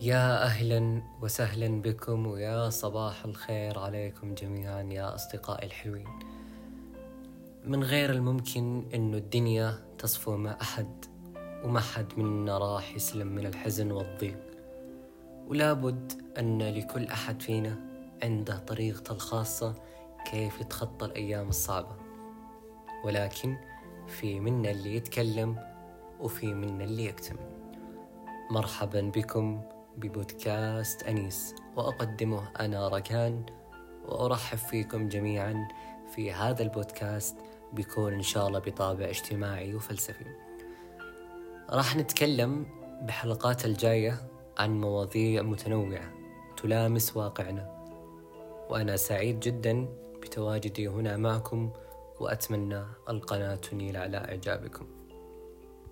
يا أهلا وسهلا بكم ويا صباح الخير عليكم جميعا يا أصدقائي الحلوين. من غير الممكن أنه الدنيا تصفو مع أحد وما حد منا راح يسلم من الحزن والضيق. ولابد أن لكل أحد فينا عنده طريقته الخاصة كيف يتخطى الأيام الصعبة. ولكن في منا اللي يتكلم وفي منا اللي يكتم مرحبا بكم ببودكاست أنيس. وأقدمه أنا ركان وأرحب فيكم جميعا في هذا البودكاست بيكون إن شاء الله بطابع اجتماعي وفلسفي. راح نتكلم بحلقات الجاية عن مواضيع متنوعة تلامس واقعنا. وأنا سعيد جدا بتواجدي هنا معكم وأتمنى القناة تنيل على إعجابكم.